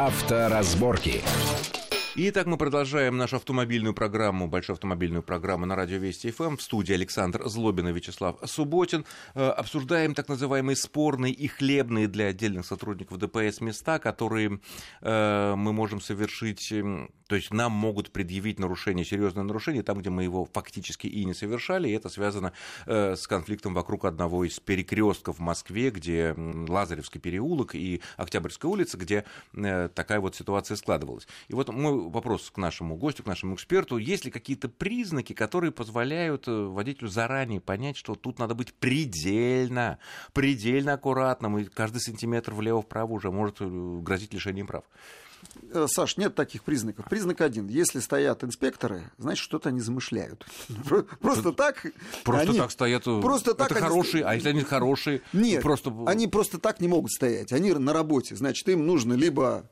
Авторазборки. Итак, мы продолжаем нашу автомобильную программу, большую автомобильную программу на радио Вести ФМ. В студии Александр Злобин и Вячеслав Субботин. Э, обсуждаем так называемые спорные и хлебные для отдельных сотрудников ДПС места, которые э, мы можем совершить, то есть нам могут предъявить нарушение, серьезное нарушение, там, где мы его фактически и не совершали. И это связано э, с конфликтом вокруг одного из перекрестков в Москве, где Лазаревский переулок и Октябрьская улица, где э, такая вот ситуация складывалась. И вот мы вопрос к нашему гостю, к нашему эксперту. Есть ли какие-то признаки, которые позволяют э, водителю заранее понять, что тут надо быть предельно, предельно аккуратным, и каждый сантиметр влево-вправо уже может грозить лишением прав? Э, Саш, нет таких признаков. Признак один. Если стоят инспекторы, значит, что-то они замышляют. Просто так... Просто так стоят... Просто так это хорошие, а если они хорошие... Нет, просто... они просто так не могут стоять. Они на работе. Значит, им нужно либо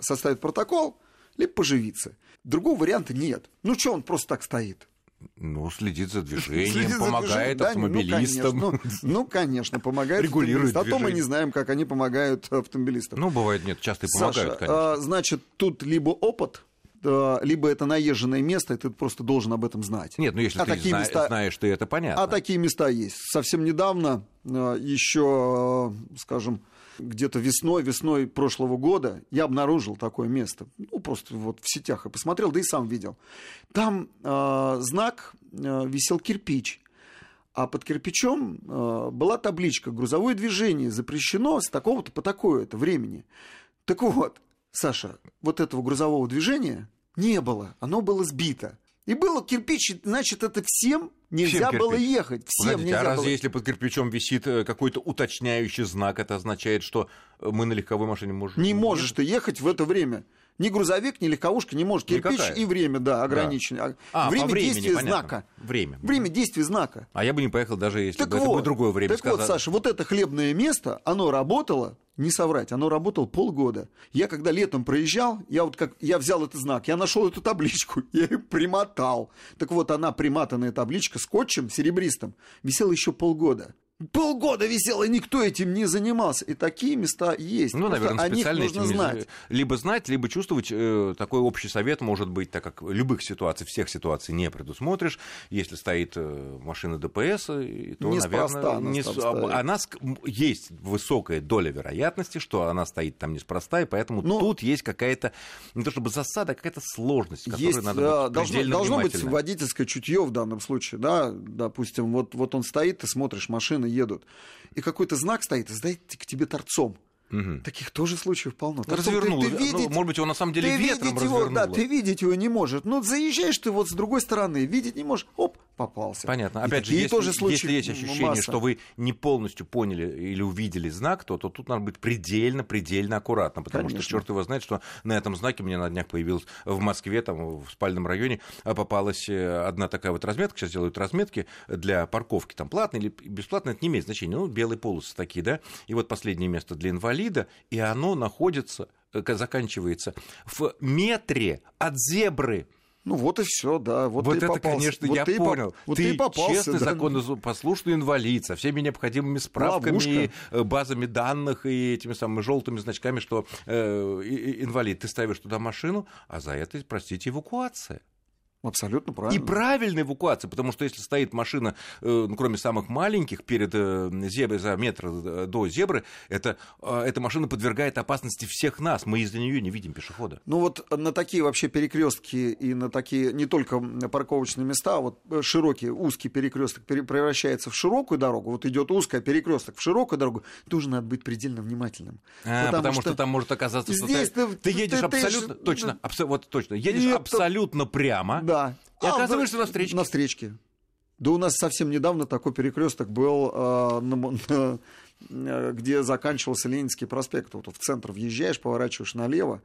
составить протокол, либо поживиться. Другого варианта нет. Ну что он просто так стоит? Ну, следит за движением, следит помогает за движением. автомобилистам. Да, ну, конечно, ну, ну, конечно, помогает Регулирует А то мы не знаем, как они помогают автомобилистам. Ну, бывает, нет, часто и помогают, Саша, конечно. А, значит, тут либо опыт, либо это наезженное место, и ты просто должен об этом знать. Нет, ну если а ты такие зна- места... знаешь, что это понятно. А такие места есть. Совсем недавно а, еще, скажем, где-то весной, весной прошлого года я обнаружил такое место. Ну, просто вот в сетях я посмотрел, да и сам видел. Там э, знак э, висел кирпич. А под кирпичом э, была табличка «Грузовое движение запрещено с такого-то по такое-то времени». Так вот, Саша, вот этого грузового движения не было, оно было сбито. И было кирпич, значит, это всем нельзя всем было ехать. Всем Погодите, нельзя а разве было... если под кирпичом висит э, какой-то уточняющий знак, это означает, что э, мы на легковой машине можем... Не можешь ты ехать в это время. Ни грузовик, ни легковушка не может. Кирпич Никакая. и время, да, ограничено. Да. А, время времени, действия понятно. знака. Время. Время действия знака. А я бы не поехал, даже если так бы вот, это было другое время Так сказано. вот, Саша, вот это хлебное место, оно работало не соврать, оно работало полгода. Я когда летом проезжал, я вот как я взял этот знак, я нашел эту табличку, я ее примотал. Так вот, она приматанная табличка скотчем серебристым висела еще полгода. Полгода висело, и никто этим не занимался. И такие места есть. Ну, Просто наверное, специально нужно этим знать. либо знать, либо чувствовать. Э, такой общий совет может быть, так как любых ситуаций, всех ситуаций не предусмотришь. Если стоит э, машина ДПС, э, то, Неспроста наверное, она не, она есть высокая доля вероятности, что она стоит там неспроста, и поэтому Ну, тут есть какая-то, не то чтобы засада, а какая-то сложность, Есть, надо быть должно, должно быть водительское чутье в данном случае, да, допустим, вот, вот он стоит, ты смотришь, машины едут, и какой-то знак стоит, стоит к тебе торцом. Мгм. Таких тоже случаев полно. Торцом Развернул. Ты, ты Ну, видеть, может быть, его на самом деле ты ветром видеть его, да, ты видеть его не можешь. Ну, заезжаешь ты вот с другой стороны, видеть не можешь, оп, попался. Понятно. И Опять же, такие если, тоже случаи если есть ощущение, масса. что вы не полностью поняли или увидели знак, то, то тут надо быть предельно, предельно аккуратно, потому Конечно. что черт его знает, что на этом знаке мне на днях появилась в Москве, там в спальном районе а, попалась э, одна такая вот разметка, сейчас делают разметки для парковки, там платно или бесплатно, это не имеет значения, ну, белые полосы такие, да, и вот последнее место для инвалида, и оно находится, э, заканчивается в метре от зебры. Ну вот и все, да. Вот, Вот ты это, попался. конечно, Вот я ты и поп- понял. Вот ты ты попался, честный, да. законопослушный инвалид со всеми необходимыми справками, Ловушка. э, базами данных и этими самыми желтыми значками, что э, инвалид. Ты ставишь туда машину, а за это, простите, эвакуация. Абсолютно правильно. И правильная эвакуация, потому что если стоит машина, э, ну, кроме самых маленьких, перед э, зеброй, за метр э, до зебры, это, э, эта машина подвергает опасности всех нас. Мы из-за нее не видим пешехода. Ну вот на такие вообще перекрестки и на такие не только парковочные места, а вот широкий, узкий перекресток превращается в широкую дорогу, вот идет узкая перекресток в широкую дорогу, тоже надо быть предельно внимательным. А, потому, что... там может оказаться, что здесь ты, ты- ты едешь ты- ты абсолютно, ж- точно, абсо- вот точно, едешь Это- абсолютно прямо, Да. И А, оказываешься да, на встречке. На встречке. Да у нас совсем недавно такой перекресток был, э, на мо- на- э, где заканчивался Ленинский проспект. Вот в центр въезжаешь, поворачиваешь налево.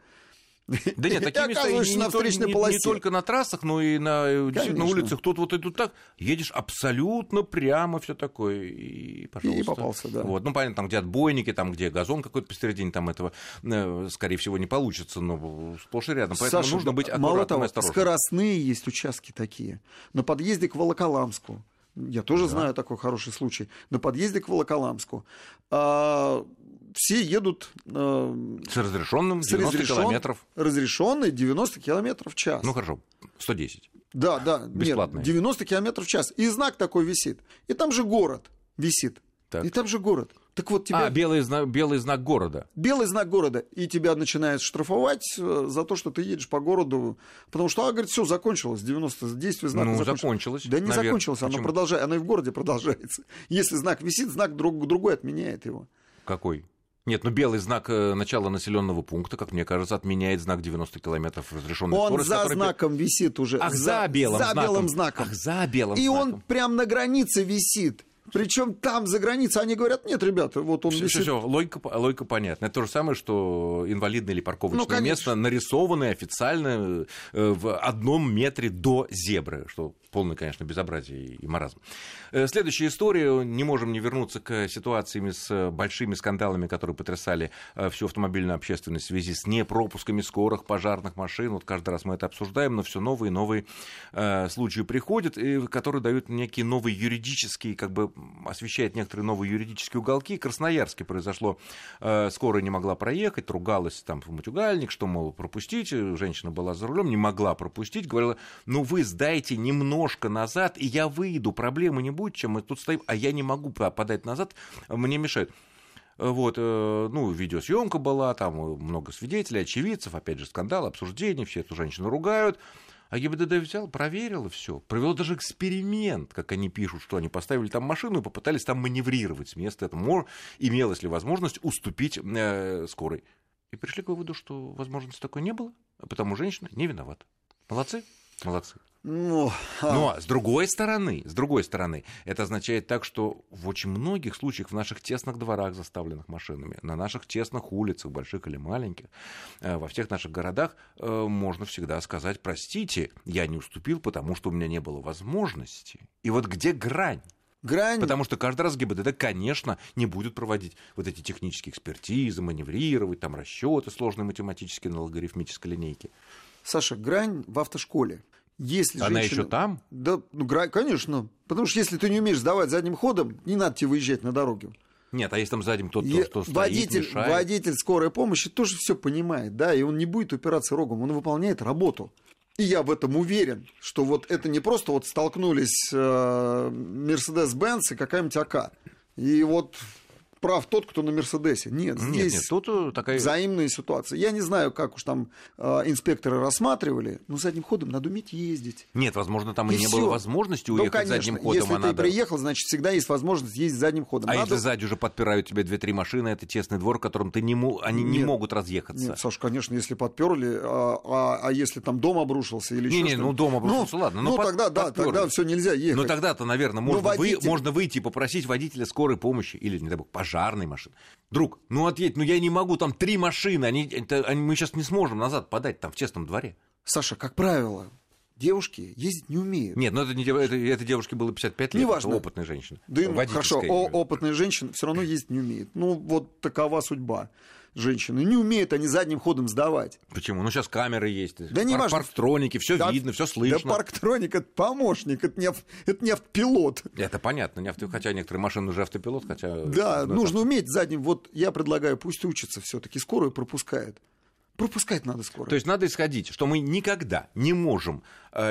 Да нет, и такие места и не, на не встречной не- полосе. не только на трассах, но и на, э, на улицах. Тут вот и тут так. Едешь абсолютно прямо, все такое. И, пожалуйста. И попался, да. Вот. Ну, понятно, там, где отбойники, там, где газон какой-то посередине, там этого, э, скорее всего, не получится, но сплошь и рядом. Поэтому Саша, нужно быть аккуратным мало и того, осторожным. скоростные есть участки такие. На подъезде к Волоколамску. Я тоже знаю такой хороший случай. На подъезде к Волоколамску. а, все едут э, с разрешенным 90 разрешен, километров. Разрешенный 90 километров в час. Ну хорошо, 110. Да, да, Бесплатный. нет, 90 километров в час. И знак такой висит. И там же город висит. Так. И там же город. Так вот тебя... А, белый знак, белый знак города. Белый знак города. И тебя начинают штрафовать э, за то, что ты едешь по городу. Потому что, а, говорит, все, закончилось. 90 действие знака ну, закончилось. закончилось. Да не наверное. закончилось, оно продолжает. Оно и в городе продолжается. Если знак висит, знак друг, другой отменяет его. Какой? Нет, ну белый знак э, начала населенного пункта, как мне кажется, отменяет знак 90 километров разрешенной он скорости. Он за который... знаком висит уже. Ах, за, за белым за знаком. белым знаком. Ах, за белым И знаком. он прям на границе висит. Причем там, за границей, они говорят, нет, ребята, вот он все, висит... Все, все, логика, логика понятна. Это то же самое, что инвалидное или парковочное ну, место нарисованы официально э, в одном метре до зебры, что полное, конечно, безобразие и маразм. Э, следующая история. Не можем не вернуться к ситуациям с большими скандалами, которые потрясали э, всю автомобильную общественность в связи с непропусками скорых пожарных машин. Вот каждый раз мы это обсуждаем, но все новые и новые э, случаи приходят, которые дают некие новые юридические, как бы освещают некоторые новые юридические уголки. В Красноярске произошло, скорая не могла проехать, ругалась там в матюгальник, что, мол, пропустить. Женщина была за рулем, не могла пропустить. Говорила, ну вы сдайте немножко назад, и я выйду, проблемы не будет, чем мы тут стоим, а я не могу подать назад, мне мешают. Вот, э, ну, видеосъемка была, там много свидетелей, очевидцев, опять же, скандал, обсуждение, все эту женщину ругают. А ГИБДД взял, проверил все. Провел даже эксперимент, как они пишут, что они поставили там машину и попытались там маневрировать с места. Это мор... имелась ли возможность уступить э, скорой. И пришли к выводу, что возможности такой не было, а потому женщина не виновата. Молодцы? Молодцы. Ну, а... Но с другой стороны, с другой стороны, это означает так, что в очень многих случаях в наших тесных дворах, заставленных машинами, на наших тесных улицах, больших или маленьких, э, во всех наших городах э, можно всегда сказать, простите, я не уступил, потому что у меня не было возможности. И вот где грань? Грань... Потому что каждый раз ГИБДД, конечно, не будет проводить вот эти технические экспертизы, маневрировать, там расчеты сложные математические на логарифмической линейке. Саша, грань в автошколе. Если Она женщина... еще там? Да, ну, грань, конечно. Потому что если ты не умеешь сдавать задним ходом, не надо тебе выезжать на дорогу. Нет, а если там задним тот, кто, кто стоит, водитель, мешает? водитель скорой помощи тоже все понимает, да, и он не будет упираться рогом, он выполняет работу. И я в этом уверен, что вот это не просто вот столкнулись Мерседес-Бенц э, и какая-нибудь АК. И вот прав тот, кто на Мерседесе. Нет, здесь нет, нет, тут э, такая... взаимная ситуация. Я не знаю, как уж там э, инспекторы рассматривали, но задним ходом надо уметь ездить. Нет, возможно, там и, и не всё. было возможности уехать ну, конечно, задним ходом. Если а ты надо... приехал, значит, всегда есть возможность ездить задним ходом. А надо... если сзади уже подпирают тебе две-три машины, это тесный двор, в котором ты не мо... они нет, не могут разъехаться. Нет, Саш, конечно, если подперли, а, а, а если там дом обрушился или еще не, что-то... Не, ну дом обрушился, ну, ладно. Ну, под... тогда, да, тогда все нельзя ехать. Ну, тогда-то, наверное, можно, водитель... вы... можно выйти и попросить водителя скорой помощи или, не дай бог, пожарной машины Друг, ну ответь, ну я не могу, там три машины, они, это, они, мы сейчас не сможем назад подать там в честном дворе. Саша, как правило, девушки ездить не умеют. Нет, ну это, не, это, это девушке было 55 лет, Неважно. это опытная женщина. Да, хорошо, о, опытная женщина все равно ездить не умеет. Ну вот такова судьба женщины. Не умеют они задним ходом сдавать. Почему? Ну, сейчас камеры есть. Да не важно. Парктроники, все да, видно, все слышно. Да парктроник это помощник, это не, это не автопилот. Это понятно, не авто, хотя некоторые машины уже автопилот, хотя... Да, ну, нужно это... уметь задним. Вот я предлагаю, пусть учится все-таки, скорую пропускает. Пропускать надо скоро. То есть надо исходить, что мы никогда не можем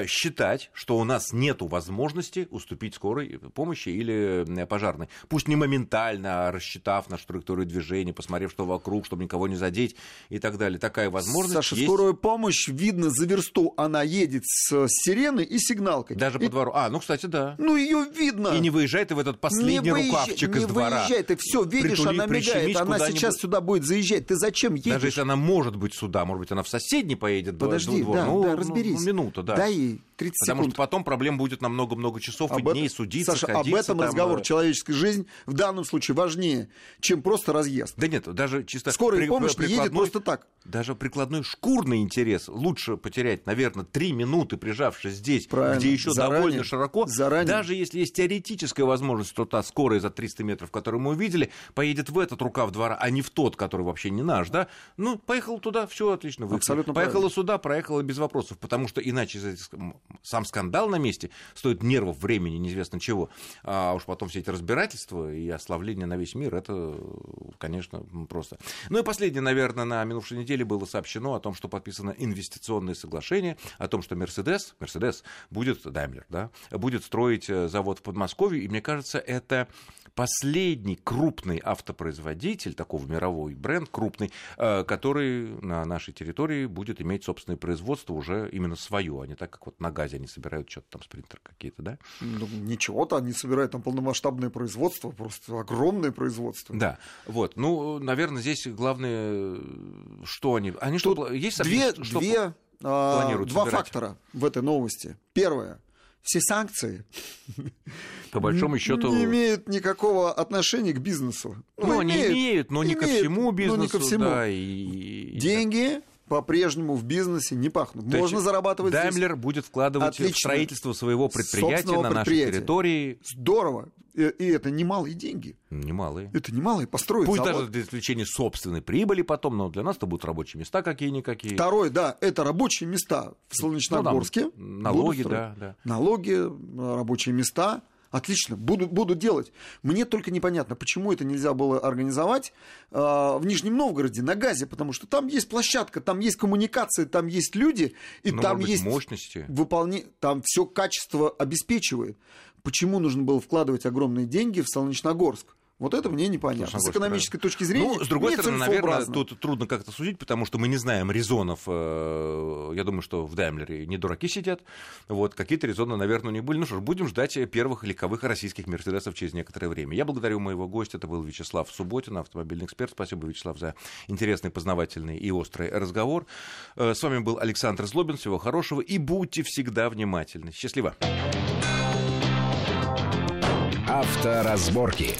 считать, что у нас нет возможности уступить скорой помощи или э, пожарной. Пусть не моментально, а рассчитав нашу траекторию движения, посмотрев, что вокруг, чтобы никого не задеть и так далее. Такая возможность Саша, есть. скорую помощь, видно за версту, она едет с сиреной и сигналкой. Даже и... по двору. А, ну, кстати, да. Ну, ее видно. И не выезжает в этот последний не рукавчик выезжай, из двора. Не выезжай, ты все видишь, Притули, она мигает, она сейчас сюда будет заезжать. Ты зачем едешь? Даже если она может быть сюда, может быть, она в соседний поедет. Подожди, двор. да, ну, да, разберись. Ну, минуту, да. Дай aí. 30 Потому секунд. что потом проблем будет на много-много часов об и дней это... судиться, Саша, ходиться, об этом там... разговор. Э, Человеческая жизнь в данном случае важнее, чем просто разъезд. Да нет, даже чисто... Скорая при... помощь не едет просто так. Даже прикладной шкурный интерес лучше потерять, наверное, три минуты, прижавшись здесь, Правильно. где еще Заранее. довольно широко. Заранее. Даже если есть теоретическая возможность, что та скорая за 300 метров, которую мы увидели, поедет в этот рукав двора, а не в тот, который вообще не наш, да? Ну, поехал туда, все отлично. Выехал. Абсолютно Поехала правильно. сюда, проехала без вопросов, потому что иначе сам скандал на месте стоит нервов, времени, неизвестно чего. А уж потом все эти разбирательства и ославление на весь мир, это, конечно, просто. Ну и последнее, наверное, на минувшей неделе было сообщено о том, что подписано инвестиционное соглашение, о том, что Мерседес, Мерседес будет, Даймлер, да, будет строить э, завод в Подмосковье, и мне кажется, это последний крупный автопроизводитель, такого мировой бренд, крупный, э, который на нашей территории будет иметь собственное производство уже именно свое, а не так, как вот на газе они собирают что-то там, спринтер какие-то, да? Ну, ничего-то, они собирают там полномасштабное производство, просто огромное производство. Да, вот, ну, наверное, здесь главное, что они... Они Тут что, есть две, что две, а, планируют два собирать? фактора в этой новости. Первое. Все санкции по большому счету... не имеют никакого отношения к бизнесу. Ну, они имеют, но не ко имеют, всему но бизнесу, не ко всему. да, и... Деньги по-прежнему в бизнесе не пахнут. То Можно зарабатывать здесь. Даймлер будет вкладывать в строительство своего предприятия Собственного на нашей предприятия. территории. Здорово. И, это немалые деньги. Немалые. Это немалые построить Пусть завод. даже для извлечения собственной прибыли потом, но для нас это будут рабочие места какие-никакие. Второе, да, это рабочие места в Солнечногорске. Ну, там налоги, да, да. Налоги, рабочие места. Отлично, будут, будут делать. Мне только непонятно, почему это нельзя было организовать э, в Нижнем Новгороде на газе, потому что там есть площадка, там есть коммуникации, там есть люди, и Ну, там быть, есть мощности. выполне... там все качество обеспечивает. Почему нужно было вкладывать огромные деньги в Солнечногорск? Вот это мне непонятно. С экономической точки зрения. Ну, с другой стороны, наверное, тут трудно как-то судить, потому что мы не знаем резонов. э, Я думаю, что в Даймлере не дураки сидят. Вот, какие-то резоны, наверное, не были. Ну что ж, будем ждать первых легковых российских Мерседесов через некоторое время. Я благодарю моего гостя. Это был Вячеслав Субботин, автомобильный эксперт. Спасибо, Вячеслав, за интересный, познавательный и острый разговор. Э, С вами был Александр Злобин. Всего хорошего и будьте всегда внимательны. Счастливо. Авторазборки.